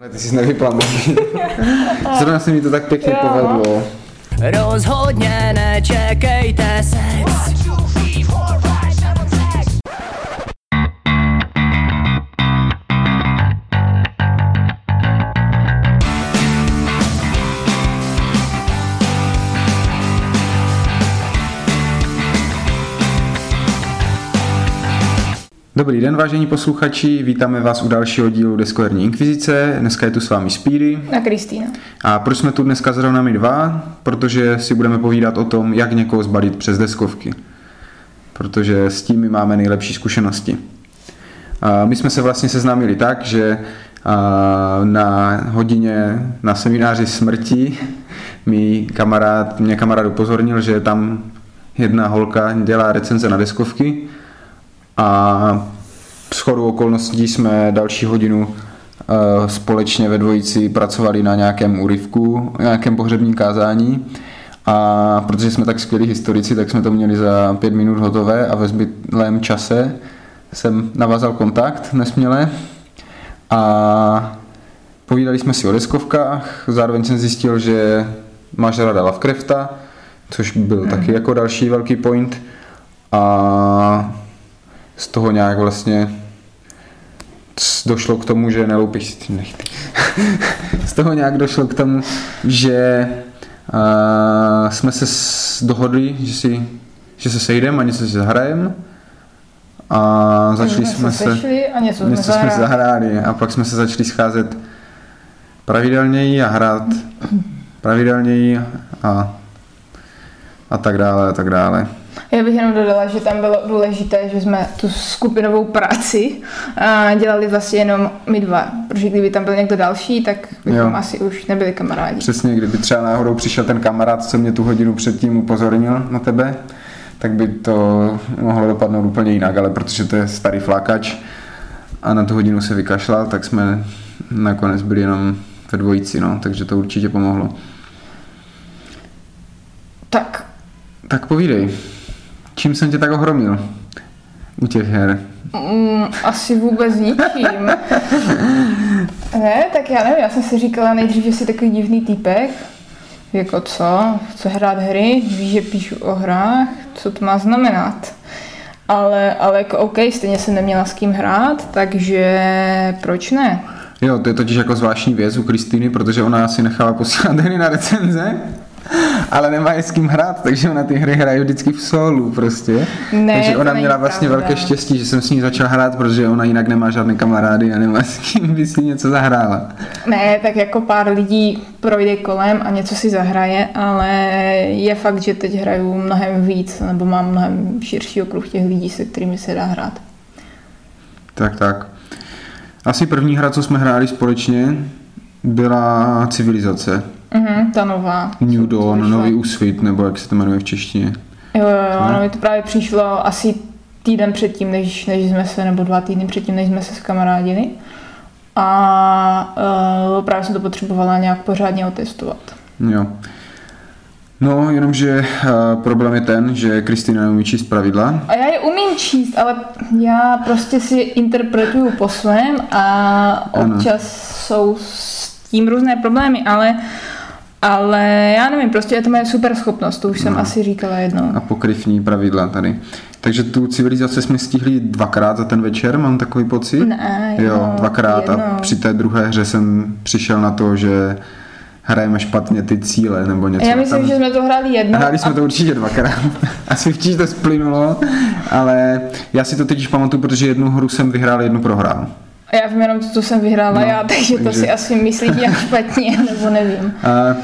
Ale ty jsi nevypla mobil. Zrovna se mi to tak pěkně Jo. povedlo. Rozhodně nečekejte sex Dobrý den, vážení posluchači, vítáme vás u dalšího dílu Deskoherní inkvizice. Dneska je tu s vámi Speedy. A Kristýna. A proč jsme tu dneska zrovna my dva? Protože si budeme povídat o tom, jak někoho zbalit přes deskovky. Protože s tím my máme nejlepší zkušenosti. A my jsme se vlastně seznámili tak, že na hodině na semináři smrti mi kamarád, mě kamarád upozornil, že tam jedna holka dělá recenze na deskovky a s chodou okolností jsme další hodinu eh, společně ve dvojici pracovali na nějakém úryvku, nějakém pohřebním kázání. A protože jsme tak skvělí historici, tak jsme to měli za pět minut hotové a ve zbytlém čase jsem navázal kontakt nesměle. A povídali jsme si o deskovkách, zároveň jsem zjistil, že máš ráda Lovecrafta, což byl taky jako další velký point. A z toho nějak vlastně došlo k tomu, že neloupíš si ty nechty. z toho nějak došlo k tomu, že uh, jsme se dohodli, že, si, že se sejdeme a něco si zahrajeme a začali jsme se, sešli a něco jsme něco jsme zahráli. zahráli a pak jsme se začali scházet pravidelněji a hrát pravidelněji a, a tak dále a tak dále. Já bych jenom dodala, že tam bylo důležité, že jsme tu skupinovou práci a dělali vlastně jenom my dva. Protože kdyby tam byl někdo další, tak bychom Jo. asi už nebyli kamarádi. Přesně, kdyby třeba náhodou přišel ten kamarád, co mě tu hodinu předtím upozornil na tebe, tak by to mohlo dopadnout úplně jinak, ale protože to je starý flákač a na tu hodinu se vykašlal, tak jsme nakonec byli jenom ve dvojici, no, takže to určitě pomohlo. Tak, Tak povídej, čím jsem tě tak ohromil u těch her? mm, asi vůbec ničím. ne, tak já nevím, já jsem si říkala nejdřív, že jsi takový divný týpek. Jako co? Chce hrát hry? Víš, že píšu o hrách? Co to má znamenat? Ale, ale jako OK, stejně jsem neměla s kým hrát, takže proč ne? Jo, to je totiž jako zvláštní věc u Kristýny, protože ona si nechala posílat hry na recenze, ale nemá je s kým hrát, takže ona ty hry hraje vždycky v solu prostě. Ne, takže ona měla vlastně pravda. velké štěstí, že jsem s ní začal hrát, protože ona jinak nemá žádné kamarády a nemá s kým by si něco zahrála. Ne, tak jako pár lidí projde kolem a něco si zahraje, ale je fakt, že teď hraju mnohem víc, nebo mám mnohem širší okruh těch lidí, se kterými se dá hrát. Tak, tak. Asi první hra, co jsme hráli společně, byla Civilizace. Mhm, ta nová. New Dawn. Nový úsvit, nebo jak se to jmenuje v češtině. Jo, jo, jo, No. no, mi to právě přišlo asi týden předtím, než, než jsme se, nebo dva týdny předtím, než jsme se skamarádili. A uh, právě jsem to potřebovala nějak pořádně otestovat. Jo. No, jenomže uh, problém je ten, že Kristýna neumí číst pravidla. A já je umím číst, ale já prostě si interpretuju po svém a Ano. občas jsou s tím různé problémy, ale, ale já nevím, prostě je to moje super schopnost, to už jsem No. asi říkala jednou. a pokryvní pravidla tady. Takže tu civilizaci jsme stihli dvakrát za ten večer, mám takový pocit. Ne, jo, jednou, dvakrát a jednou. při té druhé hře jsem přišel na to, že hrajeme špatně ty cíle nebo něco. Já myslím, Tam- že jsme to hráli jednou. Hráli jsme to určitě dvakrát. Asi včíš to splynulo, ale já si to teď pamatuju, protože jednu hru jsem vyhrál, jednu prohrál. A já vím jenom to, co jsem vyhrála No, já, takže, to takže- si asi myslíš jak špatně, nebo nevím. A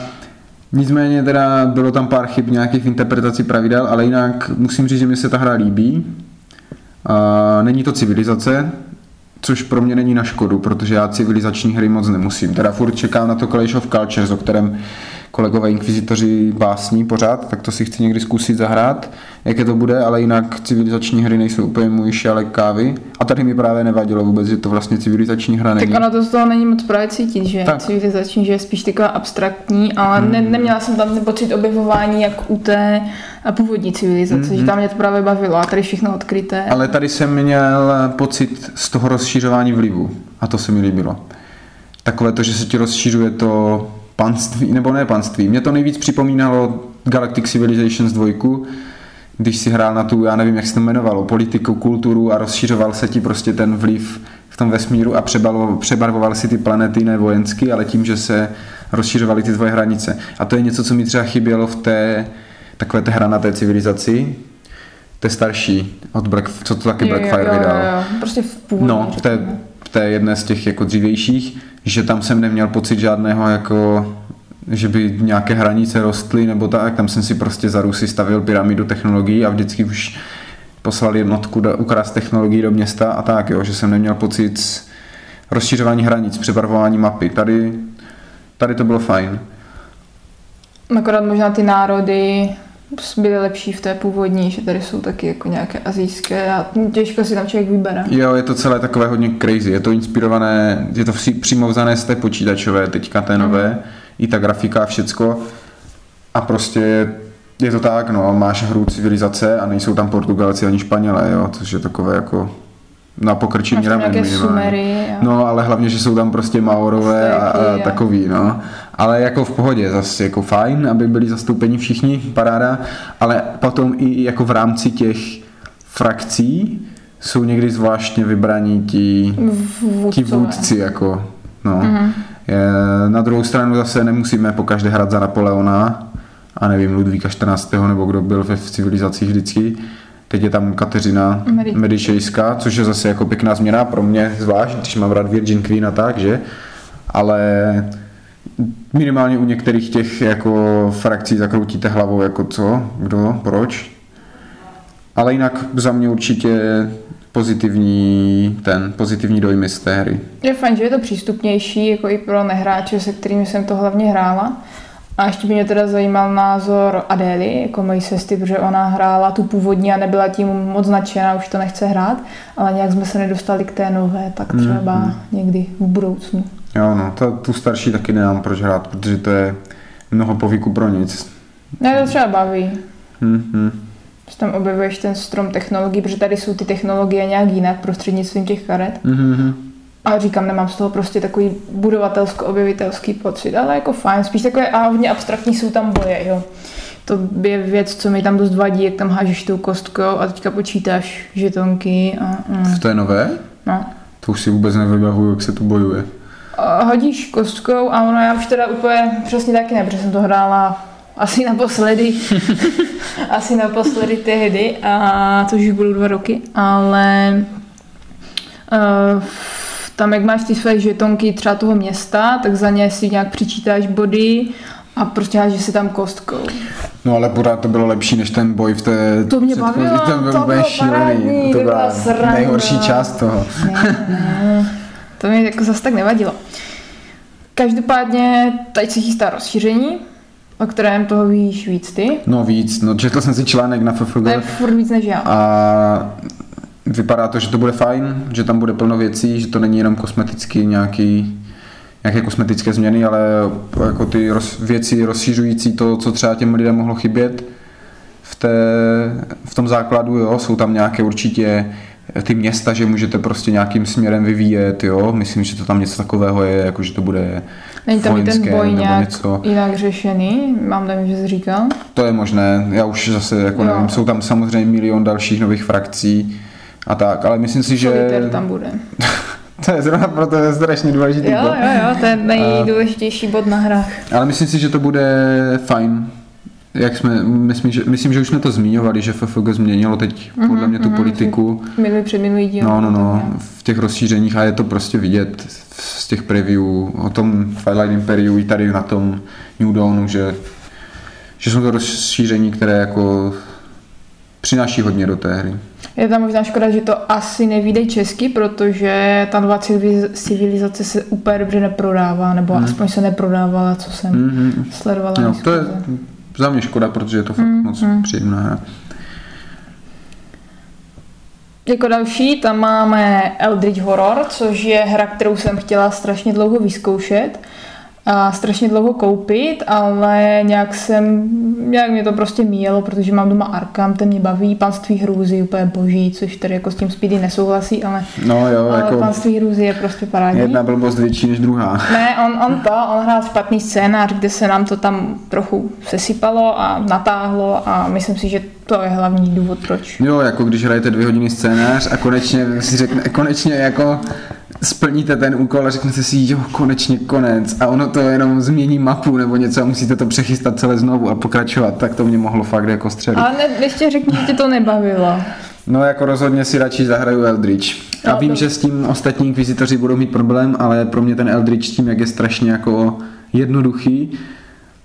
nicméně teda bylo tam pár chyb nějakých v interpretaci pravidel, ale jinak musím říct, že mi se ta hra líbí. A není to civilizace, což pro mě není na škodu, protože já civilizační hry moc nemusím. Teda furt čekám na to Clash of Cultures, o kterém kolegové inkvizitoři básní pořád, tak to si chci někdy zkusit zahrát, jaké to bude, ale jinak civilizační hry nejsou úplně můj šálek kávy. A tady mi právě nevadilo vůbec, že to vlastně civilizační hra není. Tak ono to z toho není moc právě cítit, že Tak. civilizační, že je spíš taková abstraktní, ale ne, neměla jsem tam ten pocit objevování jak u té původní civilizace, že tam mě to právě bavilo a tady všechno odkryté. Ale tady jsem měl pocit z toho rozšířování vlivu a to se mi líbilo. takové to, že se ti rozšířuje to panství, nebo ne panství. Mě to nejvíc připomínalo Galactic Civilizations 2, když si hrál na tu, já nevím, jak se to jmenovalo, politiku, kulturu a rozšiřoval se ti prostě ten vliv v tom vesmíru a přebarvoval si ty planety ne vojensky, ale tím, že se rozšiřovaly ty tvoje hranice. A to je něco, co mi třeba chybělo v té takové té hra na té civilizaci, té starší, od Black, co to taky Blackfire vydal. Jo, jo, prostě v původní, No, v té, té jedné z těch jako dřívějších, že tam jsem neměl pocit žádného jako že by nějaké hranice rostly nebo tak, tam jsem si prostě za Rusy stavil pyramidu technologií a vždycky už poslal jednotku ukrást technologií do města a tak, jo, že jsem neměl pocit rozšiřování hranic, přebarvování mapy. Tady, tady to bylo fajn. Akorát možná ty národy byly lepší v té původní, že tady jsou taky jako nějaké azijské a těžko si tam člověk vybere. Jo, je to celé takové hodně crazy, je to inspirované, je to přímo vzané z té počítačové, teďka té nové, mm. i ta grafika a všecko a prostě je to tak, no, máš hru civilizace a nejsou tam Portugalci ani Španělé, jo, což je takové jako na pokrčení ramen Sumery, No, ale hlavně, že jsou tam prostě Maorové a, a takový, no. Ale jako v pohodě, zase jako fajn, aby byli zastoupeni všichni, paráda, ale potom i jako v rámci těch frakcí jsou někdy zvláštně vybraní ti, ti vůdci, jako, no. Mm-hmm. Je, na druhou stranu zase nemusíme po každé hrát za Napoleona, a nevím, Ludvíka 14. nebo kdo byl ve civilizacích vždycky, Teď je tam Kateřina Medi- Medičejská, což je zase jako pěkná změna pro mě, zvlášť, když mám rád Virgin Queen a tak, že? Ale minimálně u některých těch jako frakcí zakroutíte hlavou, jako co, kdo, proč. Ale jinak za mě určitě pozitivní, ten pozitivní dojmy z té hry. Je fajn, že je to přístupnější, jako i pro nehráče, se kterými jsem to hlavně hrála. A ještě by mě teda zajímal názor Adély, jako mojí sestry, protože ona hrála tu původní a nebyla tím moc nadšená, už to nechce hrát, ale nějak jsme se nedostali k té nové, tak hmm, třeba mm, hmm. někdy v budoucnu. Jo, no, to, tu starší taky nemám proč hrát, protože to je mnoho povyku pro nic. Ne, to třeba baví. Mm-hmm. Že tam objevuješ ten strom technologií, protože tady jsou ty technologie nějak jinak prostřednictvím těch karet. Mm-hmm. A říkám, nemám z toho prostě takový budovatelsko-objevitelský pocit, ale jako fajn, spíš takové a hodně abstraktní jsou tam boje, jo. To je věc, co mi tam dost vadí, jak tam hážeš tou kostkou a teďka počítáš žetonky. A, mm. V té nové? No. To už si vůbec nevybavuju, jak se tu bojuje. Hodíš kostkou a ono já už teda úplně přesně taky ne, protože jsem to hrála asi naposledy, asi naposledy tehdy a to už budou dva roky, ale uh, tam, jak máš ty své žetonky třeba toho města, tak za ně si nějak přičítáš body a prostě hážeš si tam kostkou. No ale pořád to bylo lepší než ten boj v té To mě bavilo, to, byl to bylo parádní, to byla nejhorší část toho. Ne, ne, to mi jako zase tak nevadilo. Každopádně teď se chystá rozšíření, o kterém toho víš víc ty? No víc, no četl jsem si článek na FFG. To je furt víc než já. A vypadá to, že to bude fajn, že tam bude plno věcí, že to není jenom kosmetický nějaký nějaké kosmetické změny, ale jako ty roz, věci rozšířující to, co třeba těm lidem mohlo chybět v, té, v tom základu, jo, jsou tam nějaké určitě ty města, že můžete prostě nějakým směrem vyvíjet, jo, myslím, že to tam něco takového je, jako že to bude Není tam ten boj nějak něco. jinak řešený, mám tam, že jsi říkal? To je možné, já už zase jako jo. nevím, jsou tam samozřejmě milion dalších nových frakcí, a tak, ale myslím si, že... Tam bude. to je zrovna proto je strašně důležitý jo, bod. Jo, jo, to je nejdůležitější bod na hrách. Ale myslím si, že to bude fajn. Jak jsme, myslím, že, myslím, že už jsme to zmiňovali, že FFG změnilo teď mm-hmm, podle mě tu mm-hmm, politiku. Minulý před minulý díl. No, no, no, v těch rozšířeních a je to prostě vidět z těch preview o tom Twilight Imperiu i tady na tom New Dawnu, že, že jsou to rozšíření, které jako přináší hodně do té hry. Je tam možná škoda, že to asi nevíde česky, protože ta nová civilizace se úplně dobře neprodává, nebo hmm. aspoň se neprodávala, co jsem hmm. sledovala. No, to je za mě škoda, protože je to fakt hmm. moc hmm. příjemná hra. Jako další tam máme Eldritch Horror, což je hra, kterou jsem chtěla strašně dlouho vyzkoušet. A strašně dlouho koupit, ale nějak jsem, nějak mě to prostě míjelo, protože mám doma Arkam, ten mě baví, panství hrůzy, úplně boží, což tady jako s tím Speedy nesouhlasí, ale, No jo, ale jako panství hrůzy je prostě parádní. jedna blbost větší než druhá. Ne, on, on to, on hrál špatný scénář, kde se nám to tam trochu sesypalo a natáhlo a myslím si, že to je hlavní důvod, proč. Jo, jako když hrajete dvě hodiny scénář a konečně si řekne, konečně jako splníte ten úkol a řeknete si, jo, konečně konec a ono to jenom změní mapu nebo něco a musíte to přechystat celé znovu a pokračovat, tak to mě mohlo fakt jako střelit. Ale ne, ještě řekni, že tě to nebavilo. No jako rozhodně si radši zahraju Eldritch. A No, vím, to- že s tím ostatní inkvizitoři budou mít problém, ale pro mě ten Eldritch tím, jak je strašně jako jednoduchý,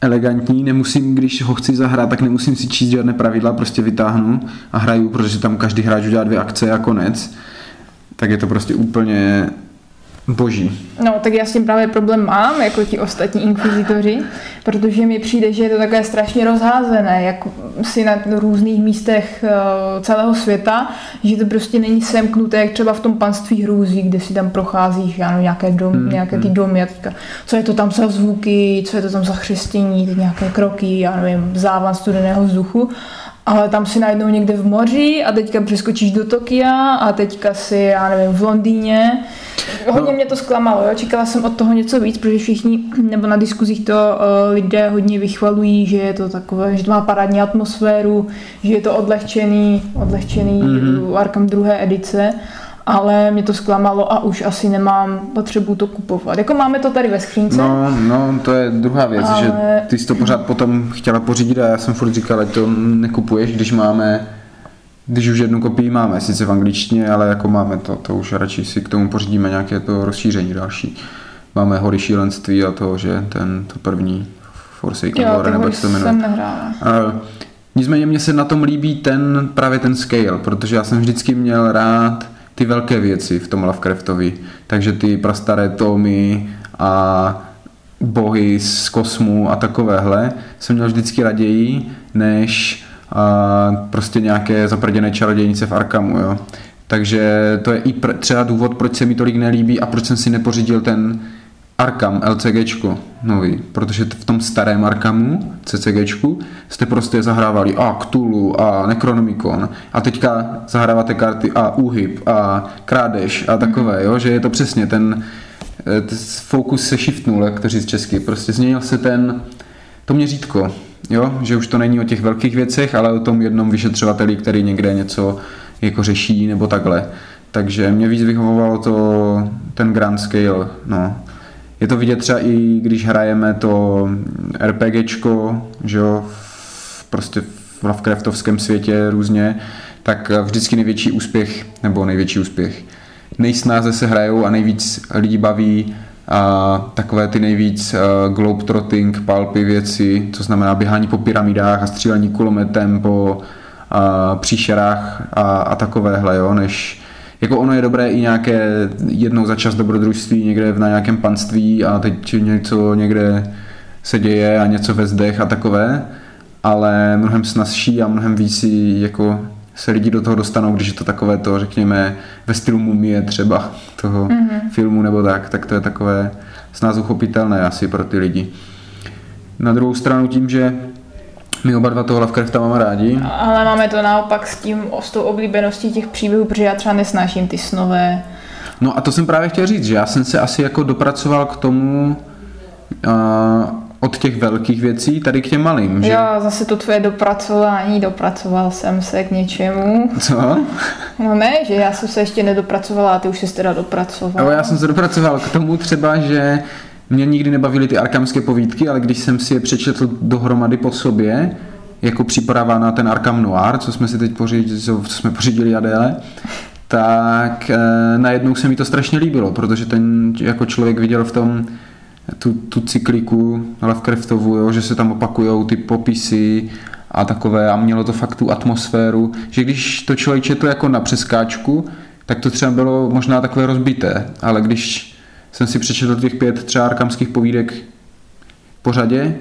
elegantní, nemusím, když ho chci zahrát, tak nemusím si číst žádné pravidla, prostě vytáhnu a hraju, protože tam každý hráč udělá dvě akce a konec. Tak je to prostě úplně boží. No, tak já s tím právě problém mám, jako ti ostatní inkvizitoři, protože mi přijde, že je to takové strašně rozházené, jak si na různých místech eh, celého světa, že to prostě není semknuté, jak třeba v tom panství hrůzí, kde si tam procházíš, já nevím, nějaké, dom, Hmm, nějaké ty domy a teďka, co je to tam za zvuky, co je to tam za chřestění, teď nějaké kroky, já nevím, závan studeného vzduchu. Ale tam si najednou někde v moři a teďka přeskočíš do Tokia a teďka si, já nevím, v Londýně. Hodně No. mě to zklamalo, jo? čekala jsem od toho něco víc, protože všichni, nebo na diskuzích to uh, lidé hodně vychvalují, že je to takové, že to má parádní atmosféru, že je to odlehčený, odlehčený Mhm. mm-hmm. Arkham druhé edice, ale mě to zklamalo a už asi nemám potřebu to kupovat. Jako máme to tady ve skřínce, No, no, to je druhá věc, Ale- že ty jsi to pořád potom chtěla pořídit a já jsem furt říkal, ať to nekupuješ, když máme, když už jednu kopii máme, sice v angličtině, ale jako máme to, to už radši si k tomu pořídíme nějaké to rozšíření další. Máme hory šílenství a to, že ten, to první Forsaken Lore, nebo jak se to jmenuje. jsem nehrála. Nicméně mně se na tom líbí ten, právě ten scale, protože já jsem vždycky měl rád ty velké věci v tom Lovecraftovi. Takže ty prastaré tomy a bohy z kosmu a takovéhle jsem měl vždycky raději, než a, prostě nějaké zaprděné čarodějnice v Arkhamu, jo. Takže to je i pr- třeba důvod, proč se mi tolik nelíbí a proč jsem si nepořídil ten Arkham LCGčko nový, protože v tom starém Arkhamu CCGčku jste prostě zahrávali a Cthulhu a Necronomicon a teďka zahráváte karty a úhyb a krádež a takové, jo, že je to přesně ten, eh, t- fokus se shiftnul, jak to říct česky, prostě změnil se ten, to měřítko, jo, že už to není o těch velkých věcech, ale o tom jednom vyšetřovateli, který někde něco jako řeší nebo takhle. Takže mě víc vyhovovalo to ten grand scale, no. Je to vidět třeba i když hrajeme to RPGčko, že jo, v- prostě v Lovecraftovském světě různě, tak vždycky největší úspěch, nebo největší úspěch, nejsnáze se hrajou a nejvíc lidí baví a takové ty nejvíc uh, globetrotting, palpy věci, co znamená běhání po pyramidách a střílení kulometem po uh, příšerách a, a takovéhle, jo, než jako ono je dobré i nějaké jednou za čas dobrodružství někde na nějakém panství a teď něco někde se děje a něco ve zdech a takové, ale mnohem snazší a mnohem víc si jako se lidi do toho dostanou, když je to takové to, řekněme, ve stylu mumie třeba toho mm-hmm. filmu nebo tak, tak to je takové snáz uchopitelné asi pro ty lidi. Na druhou stranu tím, že my oba dva toho Lovecrafta máme rádi, Ale máme to naopak s tím, s tou oblíbeností těch příběhů, protože já třeba nesnáším ty snové. No a to jsem právě chtěl říct, že já jsem se asi jako dopracoval k tomu uh, od těch velkých věcí tady k těm malým, že? Jo, zase to tvoje dopracování, dopracoval jsem se k něčemu. Co? No ne, že já jsem se ještě nedopracovala a ty už jsi teda dopracoval. Jo, já jsem se dopracoval k tomu třeba, že mě nikdy nebavily ty arkamské povídky, ale když jsem si je přečetl dohromady po sobě, jako příprava na ten Arkham Noir, co jsme si teď pořídili, co jsme pořídili Adéle, tak e, najednou se mi to strašně líbilo, protože ten jako člověk viděl v tom tu, tu cykliku Lovecraftovu, jo, že se tam opakujou ty popisy a takové a mělo to fakt tu atmosféru, že když to člověk četl jako na přeskáčku, tak to třeba bylo možná takové rozbité, ale když jsem si přečetl těch pět třeba arkamských povídek po řadě,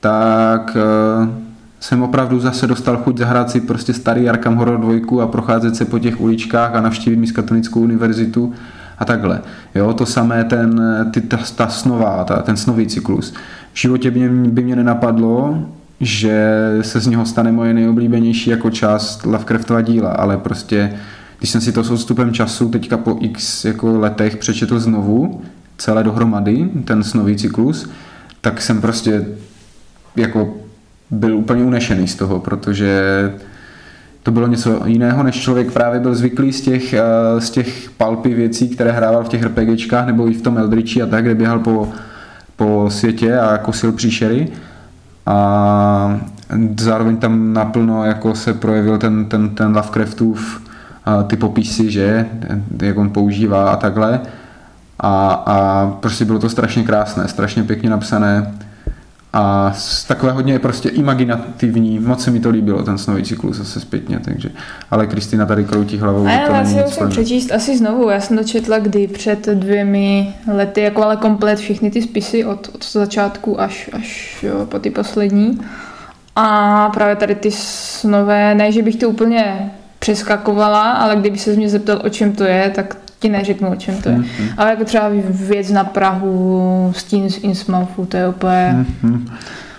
tak uh, jsem opravdu zase dostal chuť zahrát si prostě starý Arkham Horror 2 a procházet se po těch uličkách a navštívit Miskatonickou univerzitu a takhle. Jo, to samé ten, ty, ta, ta snová, ta, ten snový cyklus. V životě by mě, by mě nenapadlo, že se z něho stane moje nejoblíbenější jako část Lovecraftova díla, ale prostě když jsem si to s odstupem času teďka po x jako letech přečetl znovu, celé dohromady, ten snový cyklus, tak jsem prostě jako byl úplně unešený z toho, protože to bylo něco jiného, než člověk právě byl zvyklý z těch, eh, z těch palpy věcí, které hrával v těch RPGčkách nebo i v tom Eldritchi a tak, kde běhal po, po světě a kosil příšery. A zároveň tam naplno jako se projevil ten, ten, ten Lovecraftův eh, ty popisy, že, jak on používá a takhle. A, a prostě bylo to strašně krásné, strašně pěkně napsané a takové hodně prostě imaginativní, moc se mi to líbilo, ten snový cyklus zase zpětně, takže, ale Kristýna tady kroutí hlavou, A já není si ho nic musím přečíst asi znovu. Já jsem to četla kdy před dvěmi lety, jako ale komplet všechny ty spisy od, od začátku až, až jo, po ty poslední. A právě tady ty snové, ne, že bych to úplně přeskakovala, ale kdyby se mě zeptal, o čem to je, tak ti neřeknu, o čem to je. Mhm. Ale jako třeba věc na Prahu, Stín z Innsmouthu, to je úplně Mhm.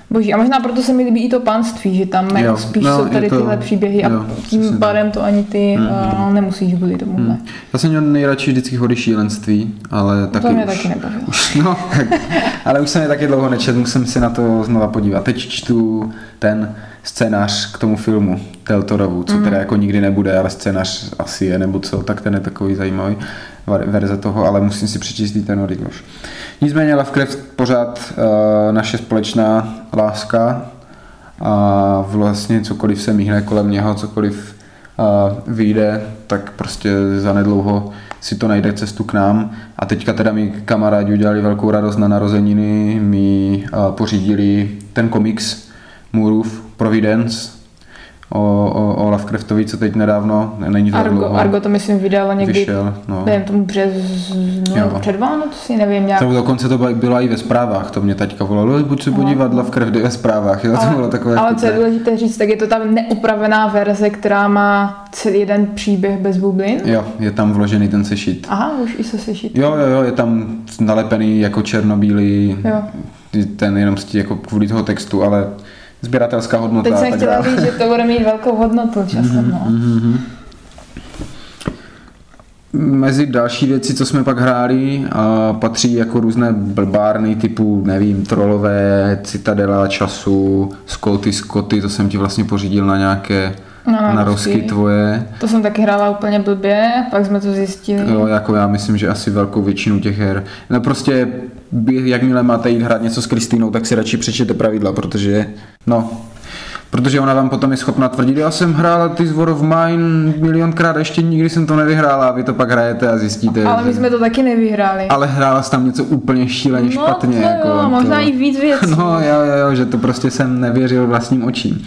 Boží. A možná proto se mi líbí i to panství, že tam Jo, spíš no, jsou tady to- tyhle příběhy jo, a tím pádem to ani ty Mhm. uh, nemusíš kvůli tomuhle. Hmm. Já jsem měl nejradši vždycky hody šílenství, ale taky to mě už, taky nebavilo. už, no, tak, ale už jsem je taky dlouho nečet, musím si na to znova podívat. Teď čtu ten scénář k tomu filmu Teltorovu, co teda jako nikdy nebude, ale scénář asi je, nebo co, tak ten je takový zajímavý verze toho, ale musím si přečíst i ten Origoš. Nicméně Lovecraft pořád uh, naše společná láska a vlastně cokoliv se míhne kolem něho, cokoliv uh, vyjde, tak prostě zanedlouho si to najde cestu k nám. A teďka teda mi kamarádi udělali velkou radost na narozeniny, mi uh, pořídili ten komiks Moorův Providence o, o, o Lovecraftovi, co teď nedávno, ne- není to Argo, dlouho, Argo to myslím vydala někdy vyšel. No. během tomu břez, no, Jo. před Vánoci, nevím, nějak. To dokonce to bylo i ve zprávách, to mě taťka volalo, buď se podívat Lovecraft jde ve zprávách, jo, to bylo takové ale co je důležité říct, tak je to ta neupravená verze, která má celý jeden příběh bez bublin. Jo, je tam vložený ten sešit. Aha, už i se sešit. Jo, jo, jo, je tam nalepený jako černobílý, Jo. ten jenom jako kvůli toho textu, ale sběratelská hodnota. Teď jsem chtěla říct, že to bude mít velkou hodnotu časem, no. Mhm. Mezi další věci, co jsme pak hráli, a patří jako různé blbárny typu, nevím, trolové, citadela času, skoty, skoty, to jsem ti vlastně pořídil na nějaké No, na rozky. tvoje. To jsem taky hrála úplně blbě, pak jsme to zjistili. Jo, jako já myslím, že asi velkou většinu těch her. No prostě, jakmile máte jít hrát něco s Kristýnou, tak si radši přečtěte pravidla, protože, no, protože ona vám potom je schopna tvrdit, já jsem hrála ty War of Mine milionkrát, ještě nikdy jsem to nevyhrála a vy to pak hrajete a zjistíte, Ale my že... jsme to taky nevyhráli. ale hrála jsi tam něco úplně šíleně no, špatně. to jako, jo, možná to... i víc věcí. No jo, jo, jo, že to prostě jsem nevěřil vlastním očím.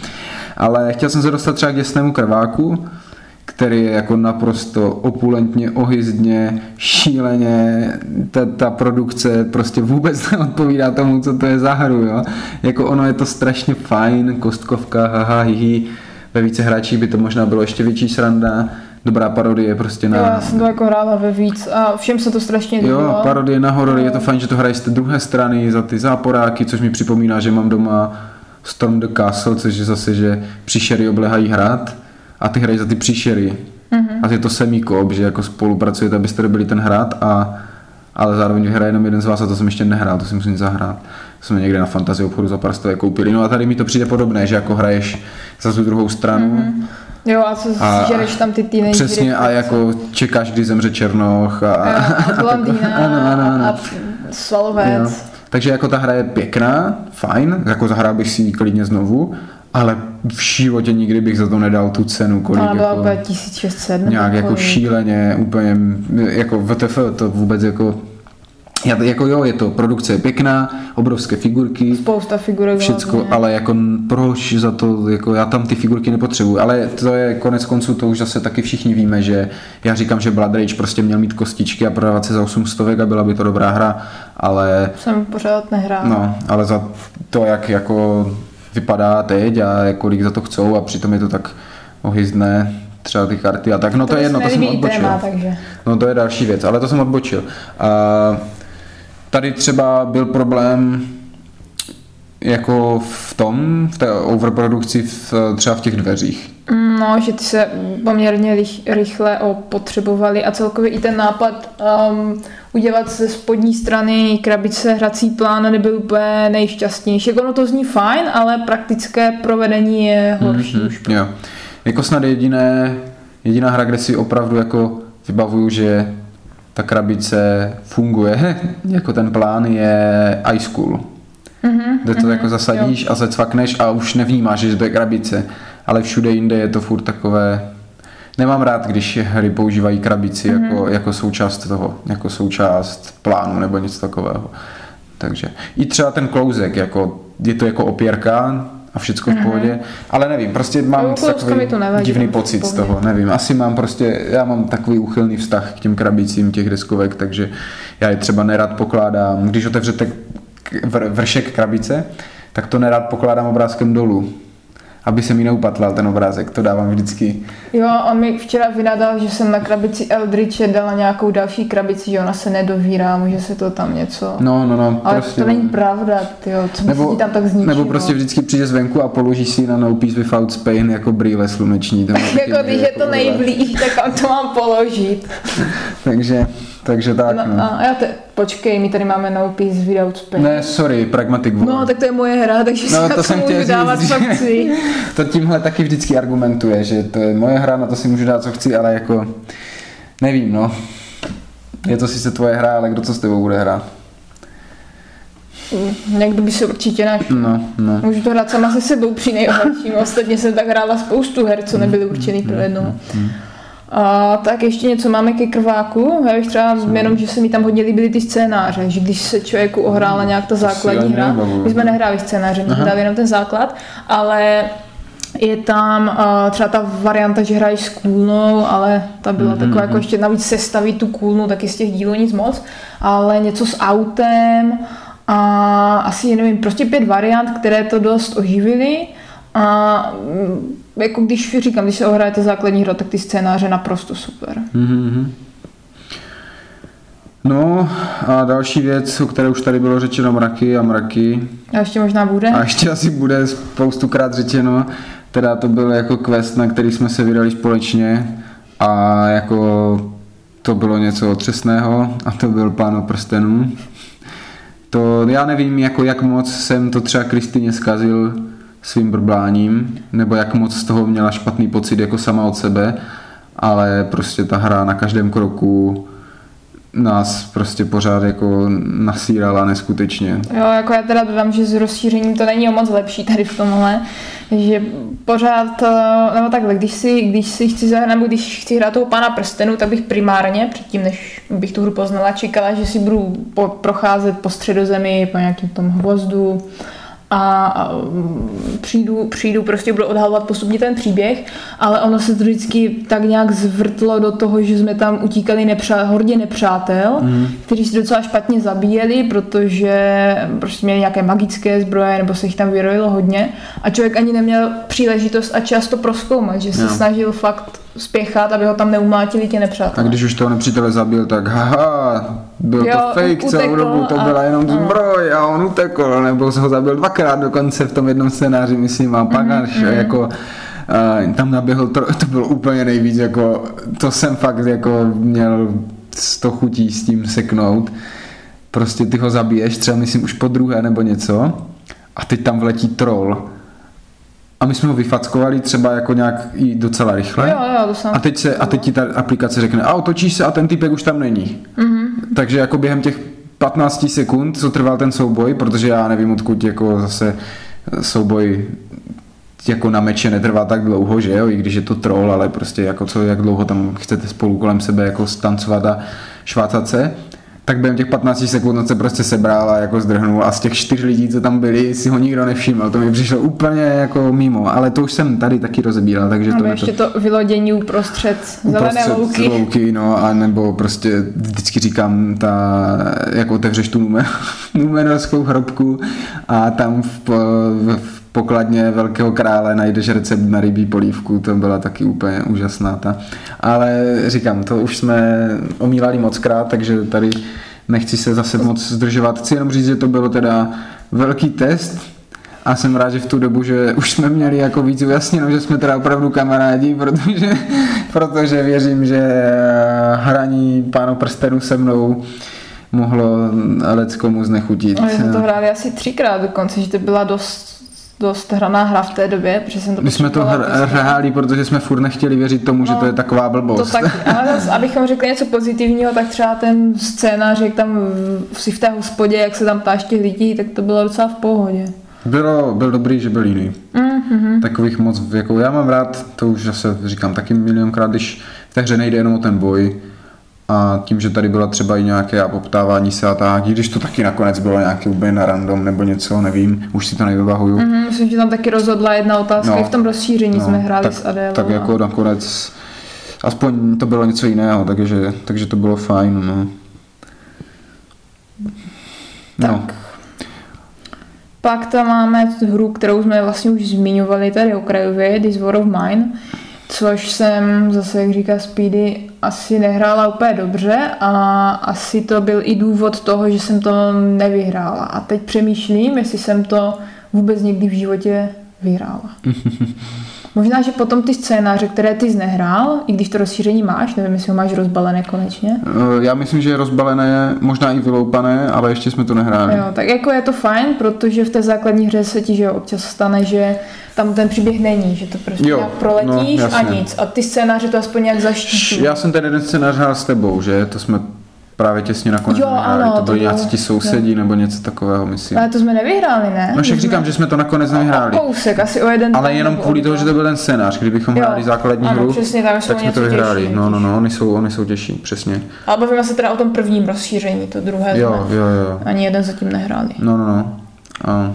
Ale chtěl jsem se dostat třeba k děsnému krváku, který je jako naprosto opulentně, ohyzdně, šíleně, ta, ta produkce prostě vůbec neodpovídá tomu, co to je za hru, jo. Jako ono je to strašně fajn, kostkovka, haha, hihi, ve více hráčích by to možná bylo ještě větší sranda, dobrá parodie prostě na... Já jsem to jako hrála ve víc a všem se to strašně líbilo. Jo, parodie na horor, je to fajn, že to hrají z té druhé strany za ty záporáky, což mi připomíná, že mám doma Storm the Castle, což je zase, že příšery oblehají hrad a ty hrají za ty příšery. Mm-hmm. A je to semikop, že jako spolupracujete, abyste dobili ten hrad a ale zároveň vyhraje jenom jeden z vás a to jsem ještě nehrál, to si musím zahrát. To jsme někde na fantasy obchodu za pár stovek koupili. No a tady mi to přijde podobné, že jako hraješ za tu druhou stranu. Mm-hmm. Jo, a co A- žereš tam ty teenagery. Přesně a jako čekáš, kdy zemře Černoch a, Jo, a blondýna ano, ano, ano. a svalovec. Jo. Takže jako ta hra je pěkná, fajn, jako zahrál bych si ji klidně znovu, ale v životě nikdy bych za to nedal tu cenu, kolik Ona byla jako, úplně 1600 nebo nějak jako šíleně, úplně jako VTF, to vůbec jako já, to- jako jo, je to, produkce je pěkná, obrovské figurky, Spousta figurek. všecko, hlavně. ale jako proč za to, jako já tam ty figurky nepotřebuji, ale to je konec konců, to už zase taky všichni víme, že já říkám, že Blood Rage prostě měl mít kostičky a prodávat se za 800 a byla by to dobrá hra, ale Jsem pořád nehrál. No, ale za to, jak jako vypadá teď a kolik za to chcou a přitom je to tak ohyzdné, třeba ty karty a tak. No to, je mi jedno, to jsem odbočil. téma, takže. No to je další věc, ale to jsem odbočil. A tady třeba byl problém jako v tom, v té overprodukci v, třeba v těch dveřích. No, že ty se poměrně rych, rychle opotřebovali a celkově i ten nápad um, udělat ze spodní strany krabice hrací plán nebyl úplně nejšťastnější. Jako ono to zní fajn, ale praktické provedení je horší Mhm, už. Jo. Jako snad jediné, jediná hra, kde si opravdu jako vybavuju, že ta krabice funguje, jako ten plán je High School. Mhm, Kde to jako zasadíš a zacvakneš a už nevnímáš, že to je krabice. Ale všude jinde je to furt takové... Nemám rád, když hry používají krabici Mhm. jako, jako součást toho, jako součást plánu nebo něco takového. Takže i třeba ten klouzek, jako, je to jako opěrka a všecko v pohodě, ale nevím, prostě mám klouska takový to nevadí, divný pocit z toho, nevím, asi mám prostě, já mám takový úchylný vztah k těm krabicím těch deskovek, takže já je třeba nerad pokládám, když otevřete vršek krabice, tak to nerad pokládám obrázkem dolů, aby se mi neupatlal ten obrázek, to dávám vždycky. Jo, on mi včera vynadal, že jsem na krabici Eldritche dala nějakou další krabici, že ona se nedovírá, může se to tam něco... No, no, no, ale prostě. to není pravda, tyjo, co nebo, tam tak zničilo. nebo prostě vždycky přijde zvenku a položíš si na No Peace Without Spain jako brýle sluneční. Taky Jako když je to nejblíž, tak kam to mám položit. Takže, takže tak, No, no. a já te, počkej, my tady máme No Peace Without Spain. Ne, sorry, Pragmatic War. No, tak to je moje hra, takže No, si to jsem to chtěl můžu dávat, co chci. To tímhle taky vždycky argumentuje, že to je moje hra, na to si můžu dát, co chci, ale jako nevím, no. Je to sice tvoje hra, ale kdo co s tebou bude hrát? Někdo by se určitě našel. No, no. Můžu to hrát sama se sebou při nejhorším. Ostatně jsem tak hrála spoustu her, co nebyly určený pro jednoho. A tak ještě něco máme ke krváku. Já bych třeba jenom, že se mi tam hodně líbily ty scénáře, že když se člověku ohrála nějak ta základní hra, my jsme nehráli scénáře, my jsme dali jenom ten základ, ale je tam uh, třeba ta varianta, že hraješ s kůlnou, ale ta byla mm-hmm. taková jako ještě navíc sestavit tu kůlnu, taky z těch dílů nic moc, ale něco s autem a asi nevím, prostě pět variant, které to dost oživily a mm, jako když říkám, když se ohrajete základní hra, tak ty scénáře naprosto super. Mhm. No a další věc, o které už tady bylo řečeno mraky a mraky, A ještě možná bude? A ještě asi bude spoustukrát řečeno, teda to byl jako quest, na který jsme se vydali společně a jako to bylo něco otřesného a to byl Pán o prstenů. To já nevím, jako jak moc jsem to třeba Kristýně zkazil svým brbláním, nebo jak moc z toho měla špatný pocit jako sama od sebe, ale prostě ta hra na každém kroku nás prostě pořád jako nasírala neskutečně. Jo, jako já teda dodám, že s rozšířením to není o moc lepší tady v tomhle, že pořád, eh, nebo takhle, když si, když si chci zahrát, nebo když chci hrát toho pána prstenu, tak bych primárně, předtím než bych tu hru poznala, čekala, že si budu po, procházet po středozemi, po nějakém tom hvozdu a přijdu, přijdu, prostě budu odhalovat postupně ten příběh, ale ono se to vždycky tak nějak zvrtlo do toho, že jsme tam utíkali nepřá, hordě nepřátel, mm. kteří si docela špatně zabíjeli, protože prostě měli nějaké magické zbroje, nebo se jich tam vyrojilo hodně a člověk ani neměl příležitost a čas to proskoumat, že se Jo. snažil fakt spěchat, aby ho tam neumlátili ti A nepřátelé. když už toho nepřítele zabil, tak haha, byl Jo, to fake celou dobu, to a- byla jenom ano. zbroj a on utekl, nebo se ho zabil dvakrát dokonce v tom jednom scénáři, myslím, a Mhm, pak až jako uh, tam naběhl, to, to bylo úplně nejvíc, jako to jsem fakt jako měl sto chutí s tím seknout. Prostě ty ho zabiješ, třeba myslím už po druhé nebo něco, a teď tam vletí troll. A my jsme ho vyfackovali třeba jako nějak i docela rychle. Jo, jo, to jsem... A teď, se, a teď ti ta aplikace řekne, a otočíš se a ten typek už tam není. Mm-hmm. Takže jako během těch 15 sekund, co trval ten souboj, protože já nevím, odkud jako zase souboj jako na meče netrvá tak dlouho, že jo, i když je to troll, ale prostě jako co, jak dlouho tam chcete spolu kolem sebe jako stancovat a švácat se, tak během těch 15 sekund on se prostě sebral a jako zdrhnul a z těch čtyř lidí, co tam byli, si ho nikdo nevšiml. To mi přišlo úplně jako mimo, ale to už jsem tady taky rozebíral, takže to ještě to vylodění uprostřed zelené uprostřed louky. louky, no, a nebo prostě vždycky říkám, ta, jak otevřeš tu nume, numenorskou hrobku a tam v, v, v pokladně Velkého krále najdeš recept na rybí polívku, to byla taky úplně úžasná ta. Ale říkám, to už jsme omílali mockrát, takže tady nechci se zase moc zdržovat. Chci jenom říct, že to bylo teda velký test, a jsem rád, že v tu dobu, že už jsme měli jako víc ujasněno, že jsme teda opravdu kamarádi, protože, protože věřím, že hraní pánu prstenu se mnou mohlo leckomu znechutit. Ale jsme to hráli asi třikrát dokonce, že to byla dost dost hraná hra v té době, protože jsem to My jsme to hr- hráli, protože jsme furt nechtěli věřit tomu, no, že to je taková blbost. To tak, ale zase, abychom řekli něco pozitivního, tak třeba ten scénář, jak tam si v té hospodě, jak se tam ptáš těch lidí, tak to bylo docela v pohodě. Bylo, byl dobrý, že byl jiný. Mm-hmm. Takových moc, jako já mám rád, to už zase říkám taky milionkrát, když v té hře nejde jenom o ten boj, a tím, že tady byla třeba i nějaké poptávání se a tak, i když to taky nakonec bylo nějaký úplně na random nebo něco, nevím, už si to nevybahuju. Mm-hmm, myslím, že tam taky rozhodla jedna otázka, no, i v tom rozšíření no, jsme hráli tak, s Adélou. Tak jako nakonec, aspoň to bylo něco jiného, takže, takže to bylo fajn. No. Tak. No. Pak tam máme tu hru, kterou jsme vlastně už zmiňovali tady okrajově, This War of Mine, což jsem zase, jak říká Speedy, asi nehrála úplně dobře a asi to byl i důvod toho, že jsem to nevyhrála. A teď přemýšlím, jestli jsem to vůbec někdy v životě vyhrála. Možná, že potom ty scénáře, které ty znehrál, i když to rozšíření máš, nevím, jestli ho máš rozbalené konečně. Eh, já myslím, že je rozbalené, možná i vyloupané, ale ještě jsme to nehráli. Jo, tak jako je to fajn, protože v té základní hře se ti že občas stane, že tam ten příběh není, že to prostě jo, proletíš no, a nic. A ty scénáře to aspoň nějak zaštítí. Já jsem ten jeden scénář hrál s tebou, že to jsme právě těsně nakonec jo, ano, to byli nějací ti sousedí jo. nebo něco takového, myslím. Ale to jsme nevyhráli, ne? No však jsme... říkám, že jsme to nakonec nevyhráli. O kousek, asi o jeden. Ale jenom kvůli toho, že to byl ten scénář, kdybychom jo. hráli základní ano, hru, přesně, tak, tak jsme to vyhráli. Těžší, no, no, no, oni jsou, oni jsou těžší, přesně. Ale bavíme se teda o tom prvním rozšíření, to druhé jo, jsme jo, jo. ani jeden zatím nehráli. No, no, no. A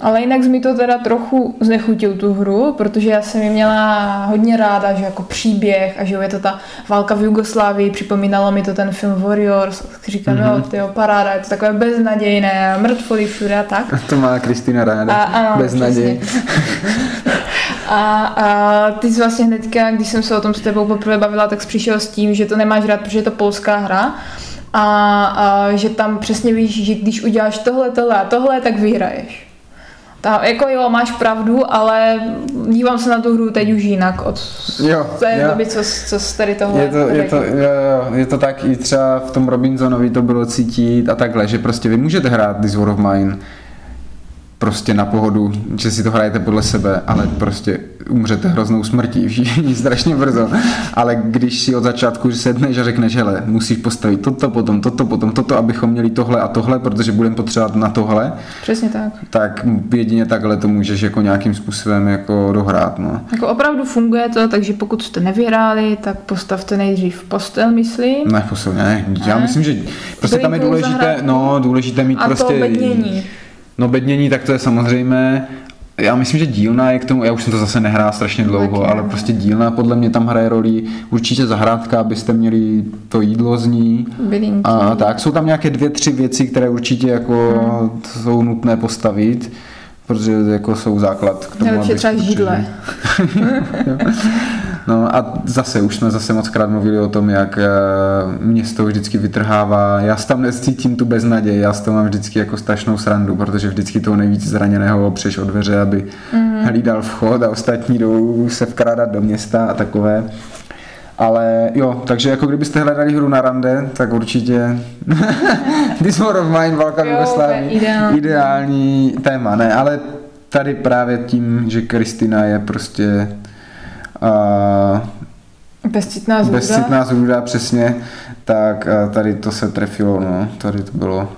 ale jinak mi to teda trochu znechutil tu hru, protože já jsem ji měla hodně ráda, že jako příběh a že je to ta válka v Jugoslávii, připomínalo mi to ten film Warriors, říkám, mm-hmm. jo, tyjo, paráda, je to takové beznadějné, mrtvoly všude a tak. To má Kristýna ráda, a, ano, beznaděj. a, a ty jsi vlastně hnedka, když jsem se o tom s tebou poprvé bavila, tak jsi přišel s tím, že to nemáš rád, protože je to polská hra a, a že tam přesně víš, že když uděláš tohle, tohle a tohle, tak vyhraješ. Ta, jako jo, máš pravdu, ale dívám se na tu hru teď už jinak od jo, té jo. doby, co, co tady tohle je to, je to, jo, jo, je to tak i třeba v tom Robinsonovi to bylo cítit a takhle, že prostě vy můžete hrát This War of Mine prostě na pohodu, že si to hrajete podle sebe, ale prostě umřete hroznou smrtí všichni strašně brzo. Ale když si od začátku sedneš a řekneš, hele, musíš postavit toto, potom toto, potom toto, abychom měli tohle a tohle, protože budeme potřebovat na tohle. Přesně tak. Tak jedině takhle to můžeš jako nějakým způsobem jako dohrát. No. Jako opravdu funguje to, takže pokud jste nevyhráli, tak postavte nejdřív postel, myslím. Ne, postel, ne. Já ne? myslím, že prostě tam je důležité, no, důležité mít a prostě... to bednění. No bednění, tak to je samozřejmé. Já myslím, že dílna je k tomu, já už jsem to zase nehrál strašně dlouho, ale prostě dílna podle mě tam hraje roli určitě zahrádka, abyste měli to jídlo z ní. Bylinky. A tak jsou tam nějaké dvě, tři věci, které určitě jako hmm. jsou nutné postavit protože jako jsou základ k tomu, Nejlepší třeba židle. no a zase, už jsme zase moc krát mluvili o tom, jak eh, město vždycky vytrhává. Já tam necítím tu beznaděj, já s toho mám vždycky jako strašnou srandu, protože vždycky toho nejvíc zraněného opřeš o dveře, aby mm-hmm. hlídal vchod a ostatní jdou se vkrádat do města a takové. Ale jo, takže jako kdybyste hledali hru na rande, tak určitě This War of Mine, Válka Jugoslávii, ideální. ideální téma, ne, ale tady právě tím, že Kristina je prostě uh, bezcitná zrůda. Bezcitná zrůda, přesně, tak uh, tady to se trefilo, no, tady to bylo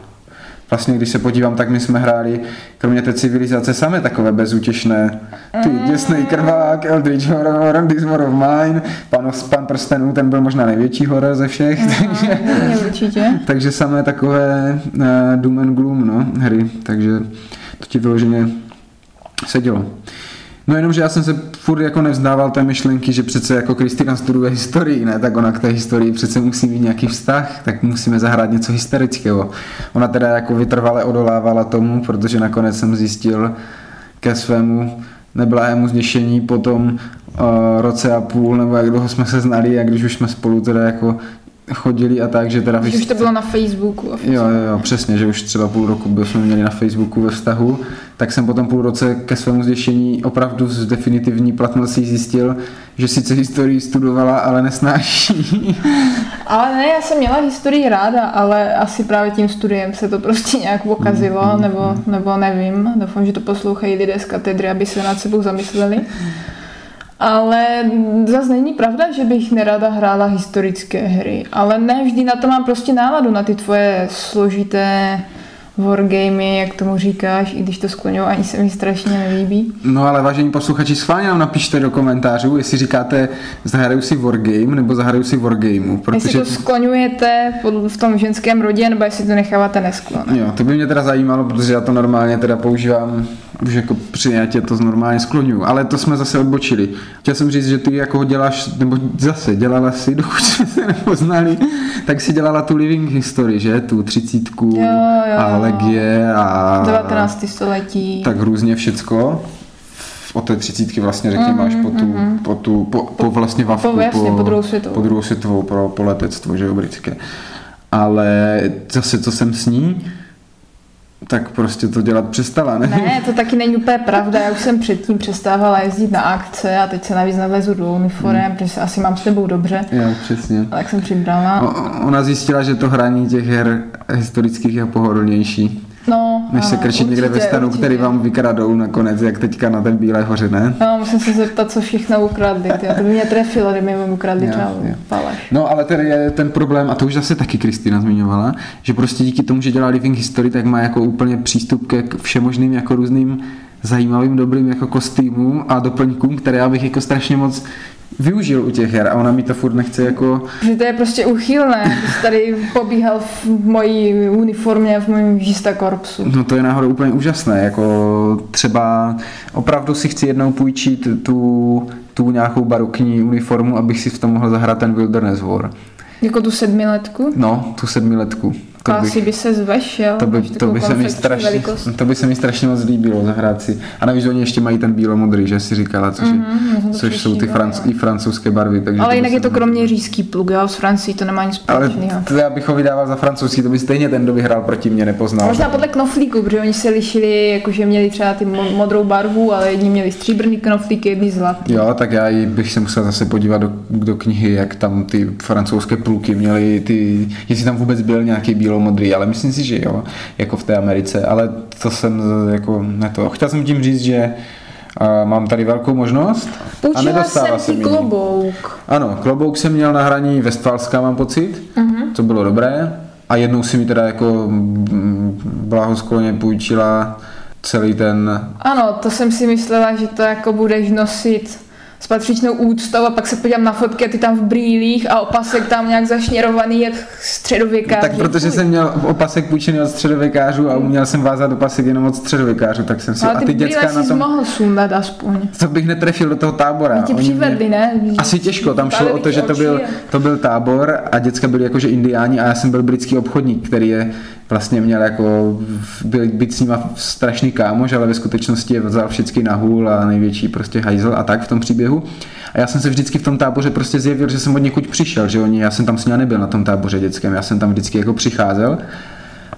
vlastně když se podívám, tak my jsme hráli, kromě té civilizace, samé takové bezútěšné. Ty mm. děsný krvák, Eldritch Horror, This War of Mine, pan, pan prstenů, ten byl možná největší horor ze všech. Mm, takže, určitě. takže samé takové uh, Doom and Gloom no, hry, takže to ti vyloženě sedělo. No jenom, že já jsem se furt jako nevzdával té myšlenky, že přece jako Kristina studuje historii, ne, tak ona k té historii přece musí mít nějaký vztah, tak musíme zahrát něco historického. Ona teda jako vytrvale odolávala tomu, protože nakonec jsem zjistil, ke svému neblahému zděšení po tom uh, roce a půl, nebo jak dlouho jsme se znali a když už jsme spolu teda jako chodili a tak, že teda... Když už to bylo na Facebooku. Jo, jo, jo, přesně, že už třeba půl roku by jsme měli na Facebooku ve vztahu, tak jsem potom půl roce ke svému zděšení opravdu z definitivní platností zjistil, že sice historii studovala, ale nesnáší. Ale ne, já jsem měla historii ráda, ale asi právě tím studiem se to prostě nějak pokazilo, nebo, nebo nevím. Doufám, že to poslouchají lidé z katedry, aby se nad sebou zamysleli. Ale zase není pravda, že bych nerada hrála historické hry. Ale ne vždy na to mám prostě náladu, na ty tvoje složité wargamy, jak tomu říkáš, i když to skloňuji, ani se mi strašně nelíbí. No ale vážení posluchači, schválně nám napište do komentářů, jestli říkáte zahraju si wargame nebo zahraju si wargameu. Protože... Jestli to skloňujete v tom ženském rodě, nebo jestli to necháváte nesklon. Jo, to by mě teda zajímalo, protože já to normálně teda používám už jako přijatě to normálně skloňuju, ale to jsme zase odbočili. Chtěl jsem říct, že ty jako děláš, nebo zase dělala si, dokud jsme se nepoznali, tak si dělala tu living history, že? Tu třicítku jo, jo. a legie a... 19. století. Tak různě všecko od té třicítky vlastně řekněme mm-hmm, až po tu, mm-hmm. po, tu po, po, vlastně vavku, po, jasně, po, po druhou světovou. Po druhou světovou, pro, po letectvo, že jo, britské. Ale zase, co jsem s ní, tak prostě to dělat přestala, ne? Ne, to taky není úplně pravda. Já už jsem předtím přestávala jezdit na akce a teď se navíc nalezu do uniform, hmm. protože asi mám s tebou dobře. Jo, přesně. Tak jsem přibrala. O, ona zjistila, že to hraní těch her historických je pohodlnější. No, Než se krčit někde ve stanu, určitě. který vám vykradou nakonec, jak teďka na ten Bílé hoře, ne? No, musím se zeptat, co všechno ukradli. Ty. To by mě trefilo, kdyby mi ukradli třeba No, ale tady je ten problém, a to už zase taky Kristýna zmiňovala, že prostě díky tomu, že dělá Living History, tak má jako úplně přístup ke všemožným jako různým zajímavým, dobrým jako kostýmům a doplňkům, které já bych jako strašně moc využil u těch her a ona mi to furt nechce jako... Že to je prostě uchylné, jsi tady pobíhal v mojí uniformě, v mém žista korpsu. No to je náhodou úplně úžasné, jako třeba opravdu si chci jednou půjčit tu, tu nějakou barokní uniformu, abych si v tom mohl zahrát ten Wilderness War. Jako tu sedmiletku? No, tu sedmiletku. To by, se zvešel. To by, to by, se mi strašně, to by se mi strašně moc líbilo zahrát si. A navíc oni ještě mají ten bílo-modrý, že si říkala, což, mm-hmm, což jsou ty franc, i francouzské barvy. Takže Ale jinak je to kromě řízký plug, jo? S Francií to nemá nic společného. Ale to já bych ho vydával za francouzský, to by stejně ten, kdo by hrál proti mě, nepoznal. Možná podle knoflíku, protože oni se lišili, jakože měli třeba ty modrou barvu, ale jedni měli stříbrný knoflík, jedni zlatý. Jo, tak já bych se musel zase podívat do, do knihy, jak tam ty francouzské pluky měly ty, jestli tam vůbec byl nějaký bílo-modrý, ale myslím si, že jo, jako v té Americe, ale to jsem jako ne to. Chtěl jsem tím říct, že a mám tady velkou možnost Učila a nedostává jsem se klobouk. Ano, klobouk jsem měl na hraní Westfalská, mám pocit, uh-huh. to bylo dobré. A jednou si mi teda jako blahoskloně půjčila celý ten... Ano, to jsem si myslela, že to jako budeš nosit s patřičnou úctou a pak se podívám na fotky a ty tam v brýlích a opasek tam nějak zašněrovaný jak středověkář. Tak protože jsem měl opasek půjčený od středověkářů a uměl jsem vázat opasek jenom od středověkářů, tak jsem si... Ale ty a ty děcka na tom... mohl sundat aspoň. Co bych netrefil do toho tábora. Ti přivedli, mě... ne? Asi těžko, tam šlo o to, že to byl, to byl tábor a děcka byli jakože indiáni a já jsem byl britský obchodník, který je vlastně měl jako byl, být s nima strašný kámoš, ale ve skutečnosti je vzal vždycky na hůl a největší prostě hajzl a tak v tom příběhu. A já jsem se vždycky v tom táboře prostě zjevil, že jsem od někud přišel, že oni, já jsem tam s ním nebyl na tom táboře dětském, já jsem tam vždycky jako přicházel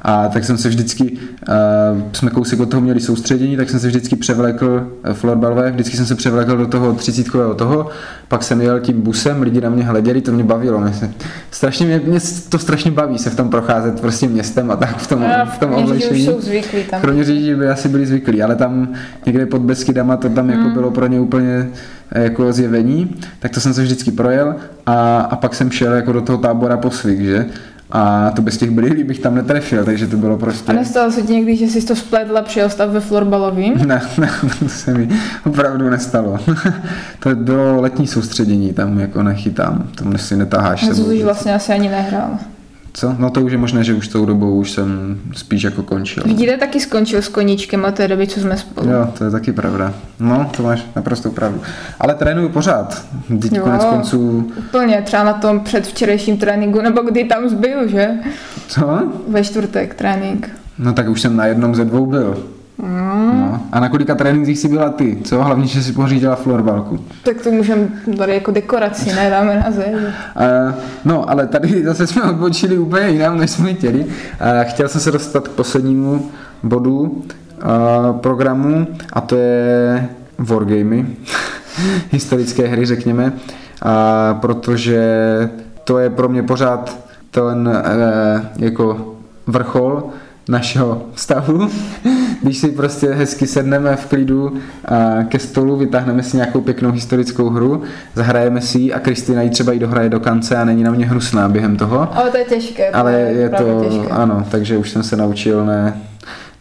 a tak jsem se vždycky, uh, jsme kousek od toho měli soustředění, tak jsem se vždycky převlekl eh, florbalové, vždycky jsem se převlekl do toho třicítkového toho, pak jsem jel tím busem, lidi na mě hleděli, to mě bavilo. Mě se, strašně mě, mě, to strašně baví se v tom procházet prostě městem a tak v tom, a v tom oblečení. jsou zvyklí tam. Kroměříži by asi byli zvyklí, ale tam někde pod Beskydama to tam jako mm. jako bylo pro ně úplně eh, jako zjevení, tak to jsem se vždycky projel a, a pak jsem šel jako do toho tábora po svých, že? A to bez těch brýlí bych tam netrefil, takže to bylo prostě... A nestalo se ti někdy, že jsi to spletla při stav ve florbalovým? Ne, ne, to se mi opravdu nestalo. to bylo letní soustředění, tam jako nechytám, tam si netaháš. A to už vlastně asi ani nehrál. Co? No to už je možné, že už tou dobou už jsem spíš jako končil. Vidíte, taky skončil s koníčkem a té doby, co jsme spolu. Jo, to je taky pravda. No, to máš naprosto pravdu. Ale trénuju pořád. Teď jo, konec konců... Úplně, třeba na tom předvčerejším tréninku, nebo kdy tam zbyl, že? Co? Ve čtvrtek trénink. No tak už jsem na jednom ze dvou byl. Mm. No. A na kolika trénincích si byla ty? Co? Hlavně, že si pořídila florbalku. Tak to můžeme tady jako dekoraci, ne? Dáme na. Uh, no, ale tady zase jsme odbočili úplně jinam, než jsme chtěli. Uh, chtěl jsem se dostat k poslednímu bodu uh, programu a to je wargamy, historické hry, řekněme, uh, protože to je pro mě pořád ten uh, jako vrchol našeho vztahu, když si prostě hezky sedneme v klidu a ke stolu, vytáhneme si nějakou pěknou historickou hru, zahrajeme si ji a Kristýna ji třeba i dohraje do konce a není na mě hnusná během toho. Ale to je těžké. Ale je to, těžké. ano, takže už jsem se naučil ne,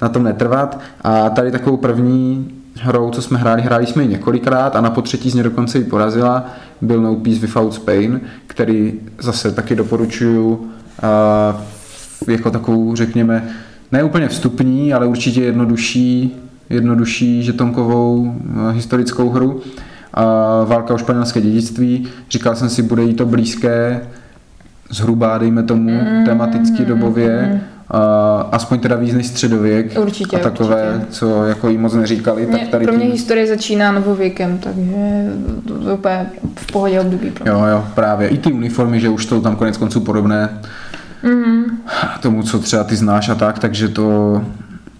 na tom netrvat. A tady takovou první hrou, co jsme hráli, hráli jsme ji několikrát a na potřetí z ně dokonce ji porazila, byl No Peace Without Spain, který zase taky doporučuju a, jako takovou, řekněme, ne úplně vstupní, ale určitě jednodušší, jednodušší žetonkovou a, historickou hru. A válka o španělské dědictví. Říkal jsem si, bude jí to blízké, zhruba, dejme tomu, Mm, tematicky dobově. mm. A, aspoň teda víc než středověk. Určitě, A takové, určitě. co jako jí moc neříkali, tak Mě, tady pro mě tím- historie začíná novověkem, takže to, to je úplně v pohodě období pro mě. Jo, jo, právě. I ty uniformy, že už jsou tam konec konců podobné Mhm. tomu, co třeba ty znáš a tak, takže to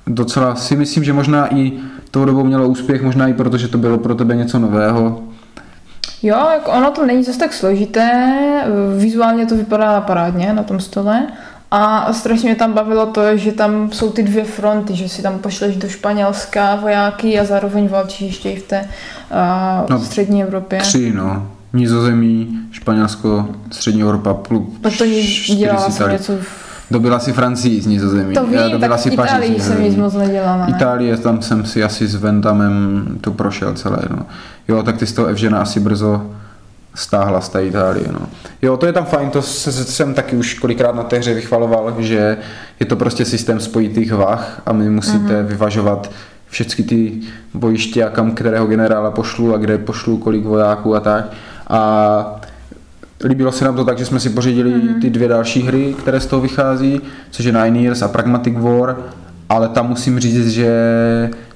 docela si myslím, že možná i tou dobou mělo úspěch, možná i proto, že to bylo pro tebe něco nového. Jo, jako ono to není zase tak složité, vizuálně to vypadá parádně na tom stole a strašně mě tam bavilo to, že tam jsou ty dvě fronty, že si tam pošleš do Španělska vojáky a zároveň válčíš ještě i v té uh, No, střední Evropě. Tři, no. Nizozemí, Španělsko, Střední Evropa, plus Tak to dělala jsem Itálie. něco v... Dobila si Francii z Nizozemí. To Eh, vím, dobila tak si Paříž Itálii jsem Nizozemí. nic moc nedělala, ne? Itálie, tam jsem si asi s Ventamem to prošel celé, no. Jo, tak ty z toho Evžena asi brzo stáhla z té Itálie, no. Jo, to je tam fajn, to se- se- jsem taky už kolikrát na té hře vychvaloval, že je to prostě systém spojitých vah a my musíte mm-hmm. vyvažovat všechny ty bojiště a kam kterého generála pošlu a kde pošlu kolik vojáků a tak. A Líbilo se nám to tak, že jsme si pořídili mm. ty dvě další hry, které z toho vychází, což je Nine Years a Pragmatic War, ale tam musím říct, že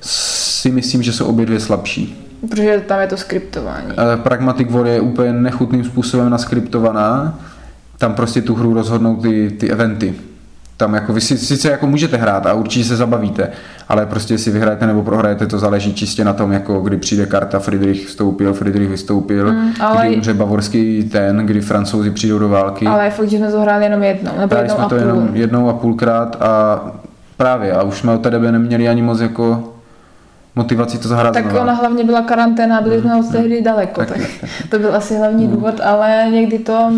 si myslím, že jsou obě dvě slabší. Protože tam je to skriptování. Eh, Pragmatic War je úplně nechutným způsobem naskriptovaná, tam prostě tu hru rozhodnou ty, ty eventy. Tam jako vy si, sice jako můžete hrát a určitě se zabavíte, ale prostě jestli vyhrajete nebo prohrajete, to záleží čistě na tom, jako kdy přijde karta Friedrich vstoupil, Friedrich vystoupil, Mm, ale- kdy umře bavorský ten, kdy francouzi přijdou do války. Ale je fakt, že jsme to hráli jenom jednou, nebo Hráli jednou jsme a to půl. jenom jednou a půlkrát a právě, a už jsme od té doby neměli ani moc jako motivaci to zahrát Tak znova. ona hlavně byla karanténa, byli jsme od tehdy daleko, Tak, tak, tak, to byl asi hlavní důvod, ale někdy to,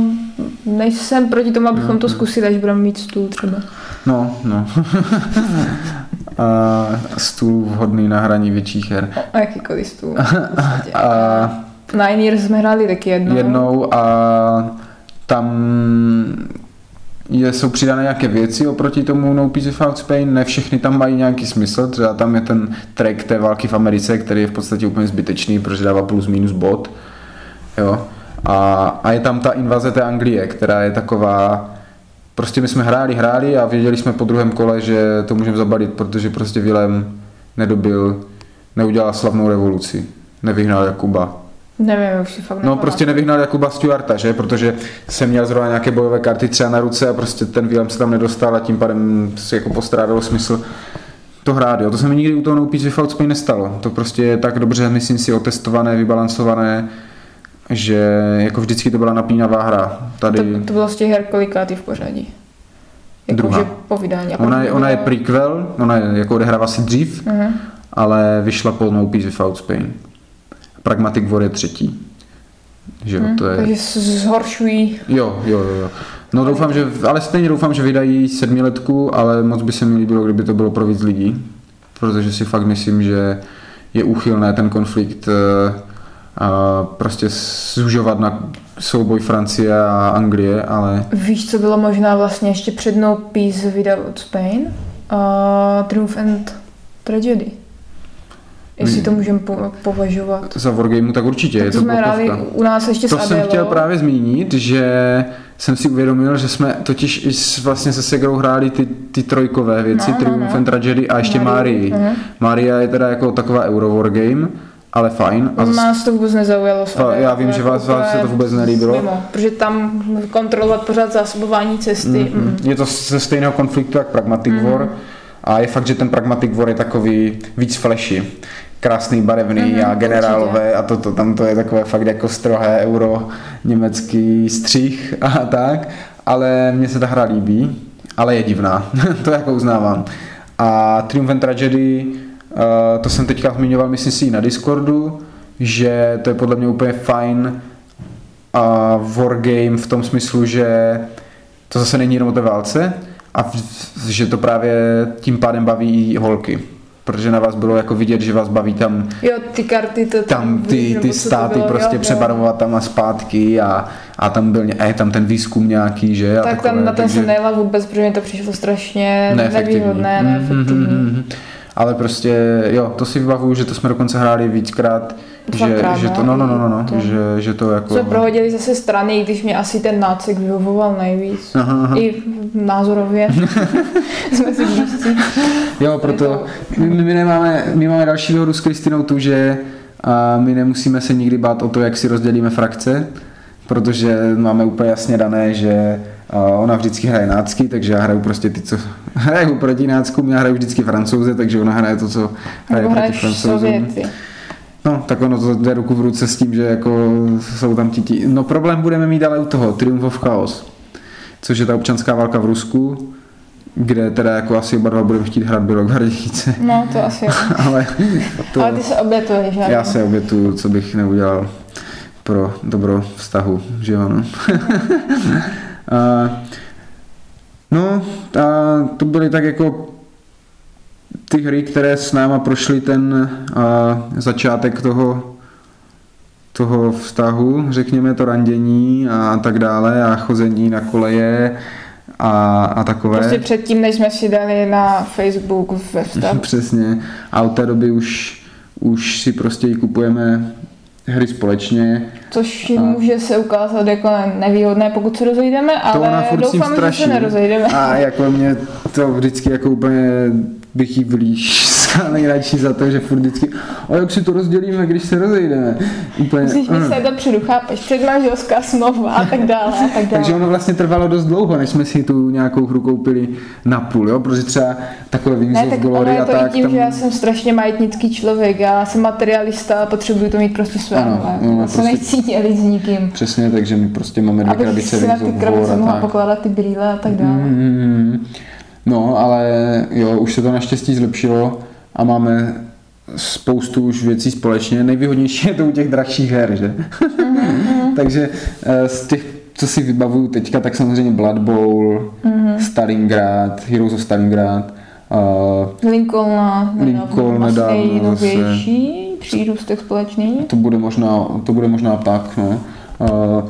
nejsem proti tomu, abychom to zkusili, až budeme mít stůl třeba. No, no. a stůl vhodný na hraní větších her. A jakýkoliv stůl. A Nine Years jsme hráli taky jednou. jednou a tam je, jsou přidané nějaké věci oproti tomu No Peace Without Spain, ne všechny tam mají nějaký smysl, třeba tam je ten track té války v Americe, který je v podstatě úplně zbytečný, protože dává plus minus bod, jo, a, a je tam ta invaze té Anglie, která je taková, prostě my jsme hráli, hráli a věděli jsme po druhém kole, že to můžeme zabalit, protože prostě Vilém nedobil, neudělal slavnou revoluci, nevyhnal Jakuba, Nevím, už si fakt No prostě nevyhnal Jakuba Stewarta, že? Protože jsem měl zrovna nějaké bojové karty třeba na ruce a prostě ten Willem se tam nedostal a tím pádem si jako postrádalo smysl to hrát, jo. To se mi nikdy u toho No Peace Without nestalo. To prostě je tak dobře, myslím si, otestované, vybalancované, že jako vždycky to byla napínavá hra. Tady To, to bylo z těch her kolikátý v pořadí. Jako Druhá. že po vydání. A ona, je, ona je prequel, ona je, jako odehrává se dřív, Mhm. ale vyšla po No Peace Without Spain. Pragmatic War je třetí. Že jo, Mhm, to je... Takže zhoršují. Jo, jo, jo. jo. No doufám, že, ale stejně doufám, že vydají sedmiletku, ale moc by se mi líbilo, kdyby to bylo pro víc lidí, protože si fakt myslím, že je úchylné ten konflikt eh, a prostě zužovat na souboj Francie a Anglie, ale Víš, co bylo možná vlastně ještě před No Peace Without Spain? Uh, Triumph and Tragedy. Jestli Hmm. to můžeme po- považovat. za Wargameu tak určitě, je Tak to to jsme hráli u nás ještě To s jsem chtěl právě zmínit, že jsem si uvědomil, že jsme totiž i s, vlastně se Segrou hráli ty, ty trojkové věci, No, no, Triumph no. and Tragedy a ještě Marii. Marii. Maria je teda jako taková Euro Wargame, ale fajn. A zas- Nás to vůbec nezaujalo. Já vím, že vás- vás se to vůbec nelíbilo. Mimo, protože tam kontrolovat pořád zásobování cesty. Mm. Je to ze stejného konfliktu jak Pragmatic Mhm. War a je fakt, že ten Pragmatic War je takový víc flashy. Krásný, barevný Mhm, a generálové a to, to, tam to je takové fakt jako strohé euro německý střih a tak, ale mně se ta hra líbí, ale je divná, to jako uznávám. A Triumph and Tragedy, uh, to jsem teďka zmiňoval, myslím si na Discordu, že to je podle mě úplně fajn a wargame v tom smyslu, že to zase není jenom o té válce a v- že to právě tím pádem baví i holky. Protože na vás bylo jako vidět, že vás baví tam, Jo, ty karty to tam ty, nebo ty to státy bylo, prostě jo, přebarvovat tam a zpátky a, a tam byl a je tam ten výzkum nějaký, že? A Tak takové, tam na ten takže- jsem nejela vůbec, protože mi to přišlo strašně nevýhodné, Mhm, neefektivní. mhm, mhm. Ale prostě, jo, to si vybavuju, že to jsme dokonce hráli víckrát, Dvakrát, že to, no. no, no, no, no, To- že, že to jako... Jsme prohodili zase strany, i když mě asi ten nácek vyhovoval nejvíc. Aha, aha. I názorově. jsme si blízcí. Jo, proto my, my, nemáme, my máme další dohodu s Kristinou tu, že a my nemusíme se nikdy bát o to, jak si rozdělíme frakce, protože máme úplně jasně dané, že ona vždycky hraje nácky, takže já hraju prostě ty, co hrajou proti náckům, já hraju vždycky francouze, takže ona hraje to, co hraje Nebo proti francouzům. Sověty. No, tak ono to jde ruku v ruce s tím, že jako jsou tam ti. No problém budeme mít ale u toho, Triumph of Chaos, což je ta občanská válka v Rusku, kde teda jako asi oba dva budeme chtít hrát bělogvardějce, No, to asi jo. ale to... Ale ty se obětuješ, že? Já se obětuju, co bych neudělal pro dobro vztahu, že jo, no. a, no, a to byly tak jako ty hry, které s náma prošly ten a, začátek toho toho vztahu, řekněme to randění a tak dále a chození na koleje a, a takové. Prostě předtím, než jsme si dali na Facebook ve vztahu. Přesně. A od té doby už, už si prostě i kupujeme hry společně. Což A- může se ukázat jako nevýhodné, pokud se rozejdeme, ale doufám, že straší. se nerozejdeme. A jako mě to vždycky jako úplně bych jí vlíšskal nejradši za to, že furt vždycky, a jak si to rozdělíme, když se rozejdeme. Úplně, Musíš mm. myslet dopředu, chápeš, předmanželská smlouva a tak dále a tak dále. Takže ono vlastně trvalo dost dlouho, než jsme si tu nějakou hru koupili na půl, jo? Protože třeba takové Wings Ne, tak Glory a to tak. tím, tam... že já jsem strašně majetnický člověk, já jsem materialista a potřebuji to mít prostě své. Ano, ale ano, já se prostě- nechci dělit s nikým. Přesně, takže my prostě máme dvě Abych krabice si na ty krabice mohla tak. pokládat ty brýle a tak dále. Mm, no, ale jo, už se to naštěstí zlepšilo a máme spoustu už věcí společně. Nejvýhodnější je to u těch drahších her, že? Takže eh, z těch, co si vybavuju teďka, tak samozřejmě Blood Bowl, Stalingrad, Heroes of Stalingrad, uh, Lincoln nedávno, nedávno nejnovější přírůstek společný. to bude možná, to bude možná tak, no. Uh,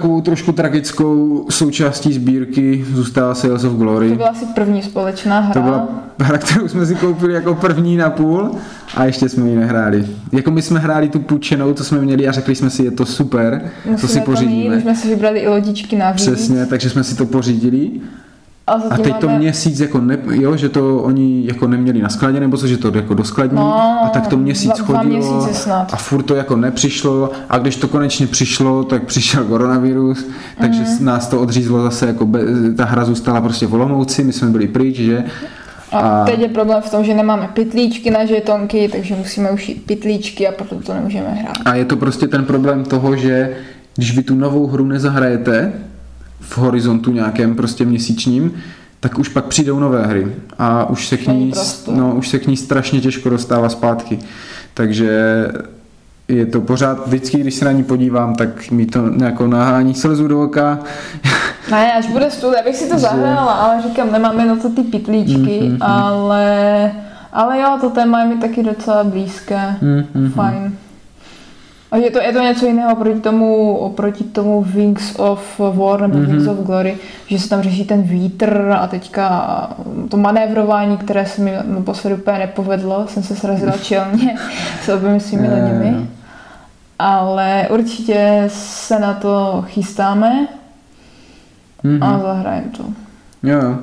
takovou trošku tragickou součástí sbírky zůstává Sales of Glory. To byla asi první společná hra. To byla hra, kterou jsme si koupili jako první na půl a ještě jsme ji nehráli. Jako my jsme hráli tu půjčenou, to jsme měli a řekli jsme si, je to super, to Musíme si mít, pořídíme. my jsme si vybrali i lodičky navíc. Přesně, takže jsme si to pořídili A, a teď to máme... měsíc jako ne, jo, že to oni jako neměli na skladě, nebo co, že to jako doskladní No, a tak to měsíc dva- dva chodilo měsíce snad. a furt to jako nepřišlo a když to konečně přišlo, tak přišel koronavirus, takže mm. nás to odřízlo zase, jako be, ta hra zůstala prostě v Olomouci, my jsme byli pryč, že A, A- teď je problém v tom, že nemáme pytlíčky na žetonky, takže musíme ušít pytlíčky a proto to nemůžeme hrát. A je to prostě ten problém toho, že když vy tu novou hru nezahrajete v horizontu nějakém prostě měsíčním, tak už pak přijdou nové hry a už se k ní, no, už se k ní strašně těžko dostává zpátky. Takže je to pořád, vždycky, když se na ní podívám, tak mi to jako nahání slzu do oka. Ne, až bude stůl, já bych si to Že- zahrála, ale říkám, nemáme na to ty pytlíčky, Mhm, ale, ale jo, to téma je mi taky docela blízké, Mhm, fajn. A je to, je to něco jiného oproti tomu, oproti tomu Wings of War nebo Wings of Glory, že se tam řeší ten vítr a teďka to manévrování, které se mi naposledy úplně nepovedlo, jsem se srazila čelně s oběmi svými loděmi. Ale určitě se na to chystáme. Mhm. a zahrajem to. Jo, jo.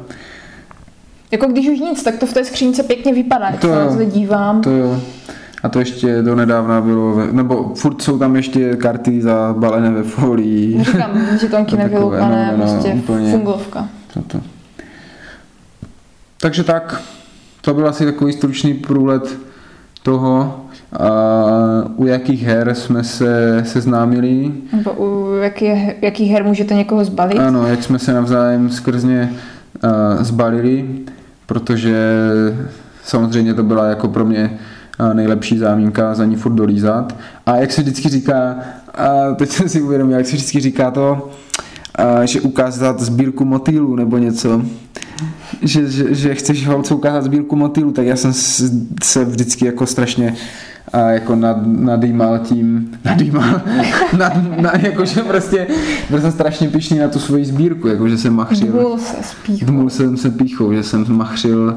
Jako když už nic, tak to v té skřínce pěkně vypadá, To se na to dívám. To jo. A to ještě do nedávna bylo, ve- nebo furt jsou tam ještě karty zabalené ve folii. Říkám, že tomky To takové, nevyloupané, no, no, prostě úplně. fungovka. Toto. Takže tak, to byl asi takový stručný průlet toho, a u jakých her jsme se seznámili, Nebo u jaký, jakých her můžete někoho zbalit. ano, jak jsme se navzájem skrzně uh, zbalili, protože samozřejmě to byla jako pro mě nejlepší zámínka za ní furt dolízat. A jak se vždycky říká, a teď jsem si uvědomil, jak se vždycky říká to, a, že ukázat sbírku motýlů nebo něco, že, že, že chceš holce ukázat sbírku motýlů, tak já jsem s- se vždycky jako strašně a jako nad, nadýmal tím, nadýmal, nad, na, jakože prostě byl jsem strašně pišný na tu svoji sbírku, jakože jsem machřil, Dmul se spích. dmul jsem se píchou, že jsem machřil,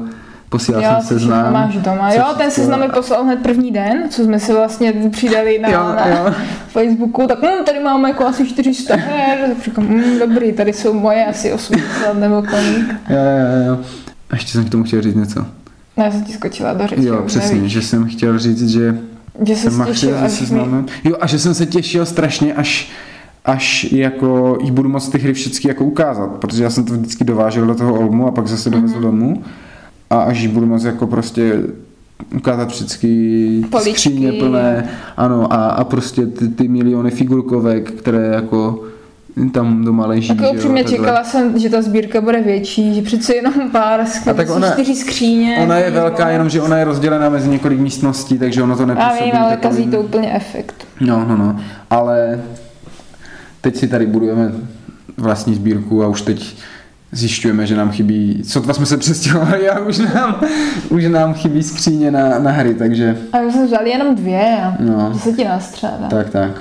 posílal Jo, jsem seznam. máš doma. Jo, ten seznam mi poslal hned první den, co jsme si vlastně přidali na, Jo, na jo. Facebooku, tak hm, tady máme jako asi 400 her, tak říkám, hm, dobrý, tady jsou moje asi 80 nebo kolik. Jo, jo, jo. A ještě jsem k tomu chtěl říct něco. No, já jsem ti skočila do řeči, Jo, přesně, nevíš. že jsem chtěl říct, že Že se jsem machřil těšil, se až mi... seznamem. Jo, a že jsem se těšil strašně, až až jako jí budu moct ty hry všechny jako ukázat, protože já jsem to vždycky dovážel do toho Olmu a pak zase dovezl Mhm. domů a až budu moct jako prostě ukázat všechny Poličky. skříně plné, ano, a, a prostě ty, ty miliony figurkovek, které jako tam doma leží. Jako upřímně čekala jsem, že ta sbírka bude větší, že přece jenom pár A tak ona- čtyři skříně. Ona je velká, jenom že ona je rozdělená mezi několik místností, takže ono to Já nepůsobí vím, ale kazí to úplně efekt. No, no, no. Ale teď si tady budujeme vlastní sbírku a už teď zjišťujeme, že nám chybí, sotva jsme se přestěhovali a už nám, už nám chybí skříně na, na hry, takže A my jsme vzali jenom dvě a No. to se ti nastřádá. tak, tak.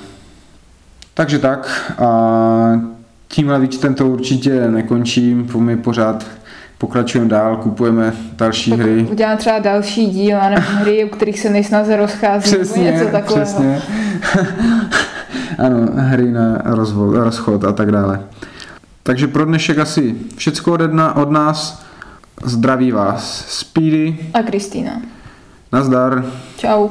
Takže tak a tímhle výčtem to určitě nekončím, my pořád pokračujeme dál, kupujeme další Tak hry. udělám třeba další díl, a nevím, hry, u kterých se nejsnaze rozchází, nebo Přesně, něco takového. přesně. ano, hry na rozvod, rozchod a tak dále. Takže pro dnešek asi všecko ode dna, od nás. Zdraví vás Speedy. A Kristýna. Nazdar. Čau.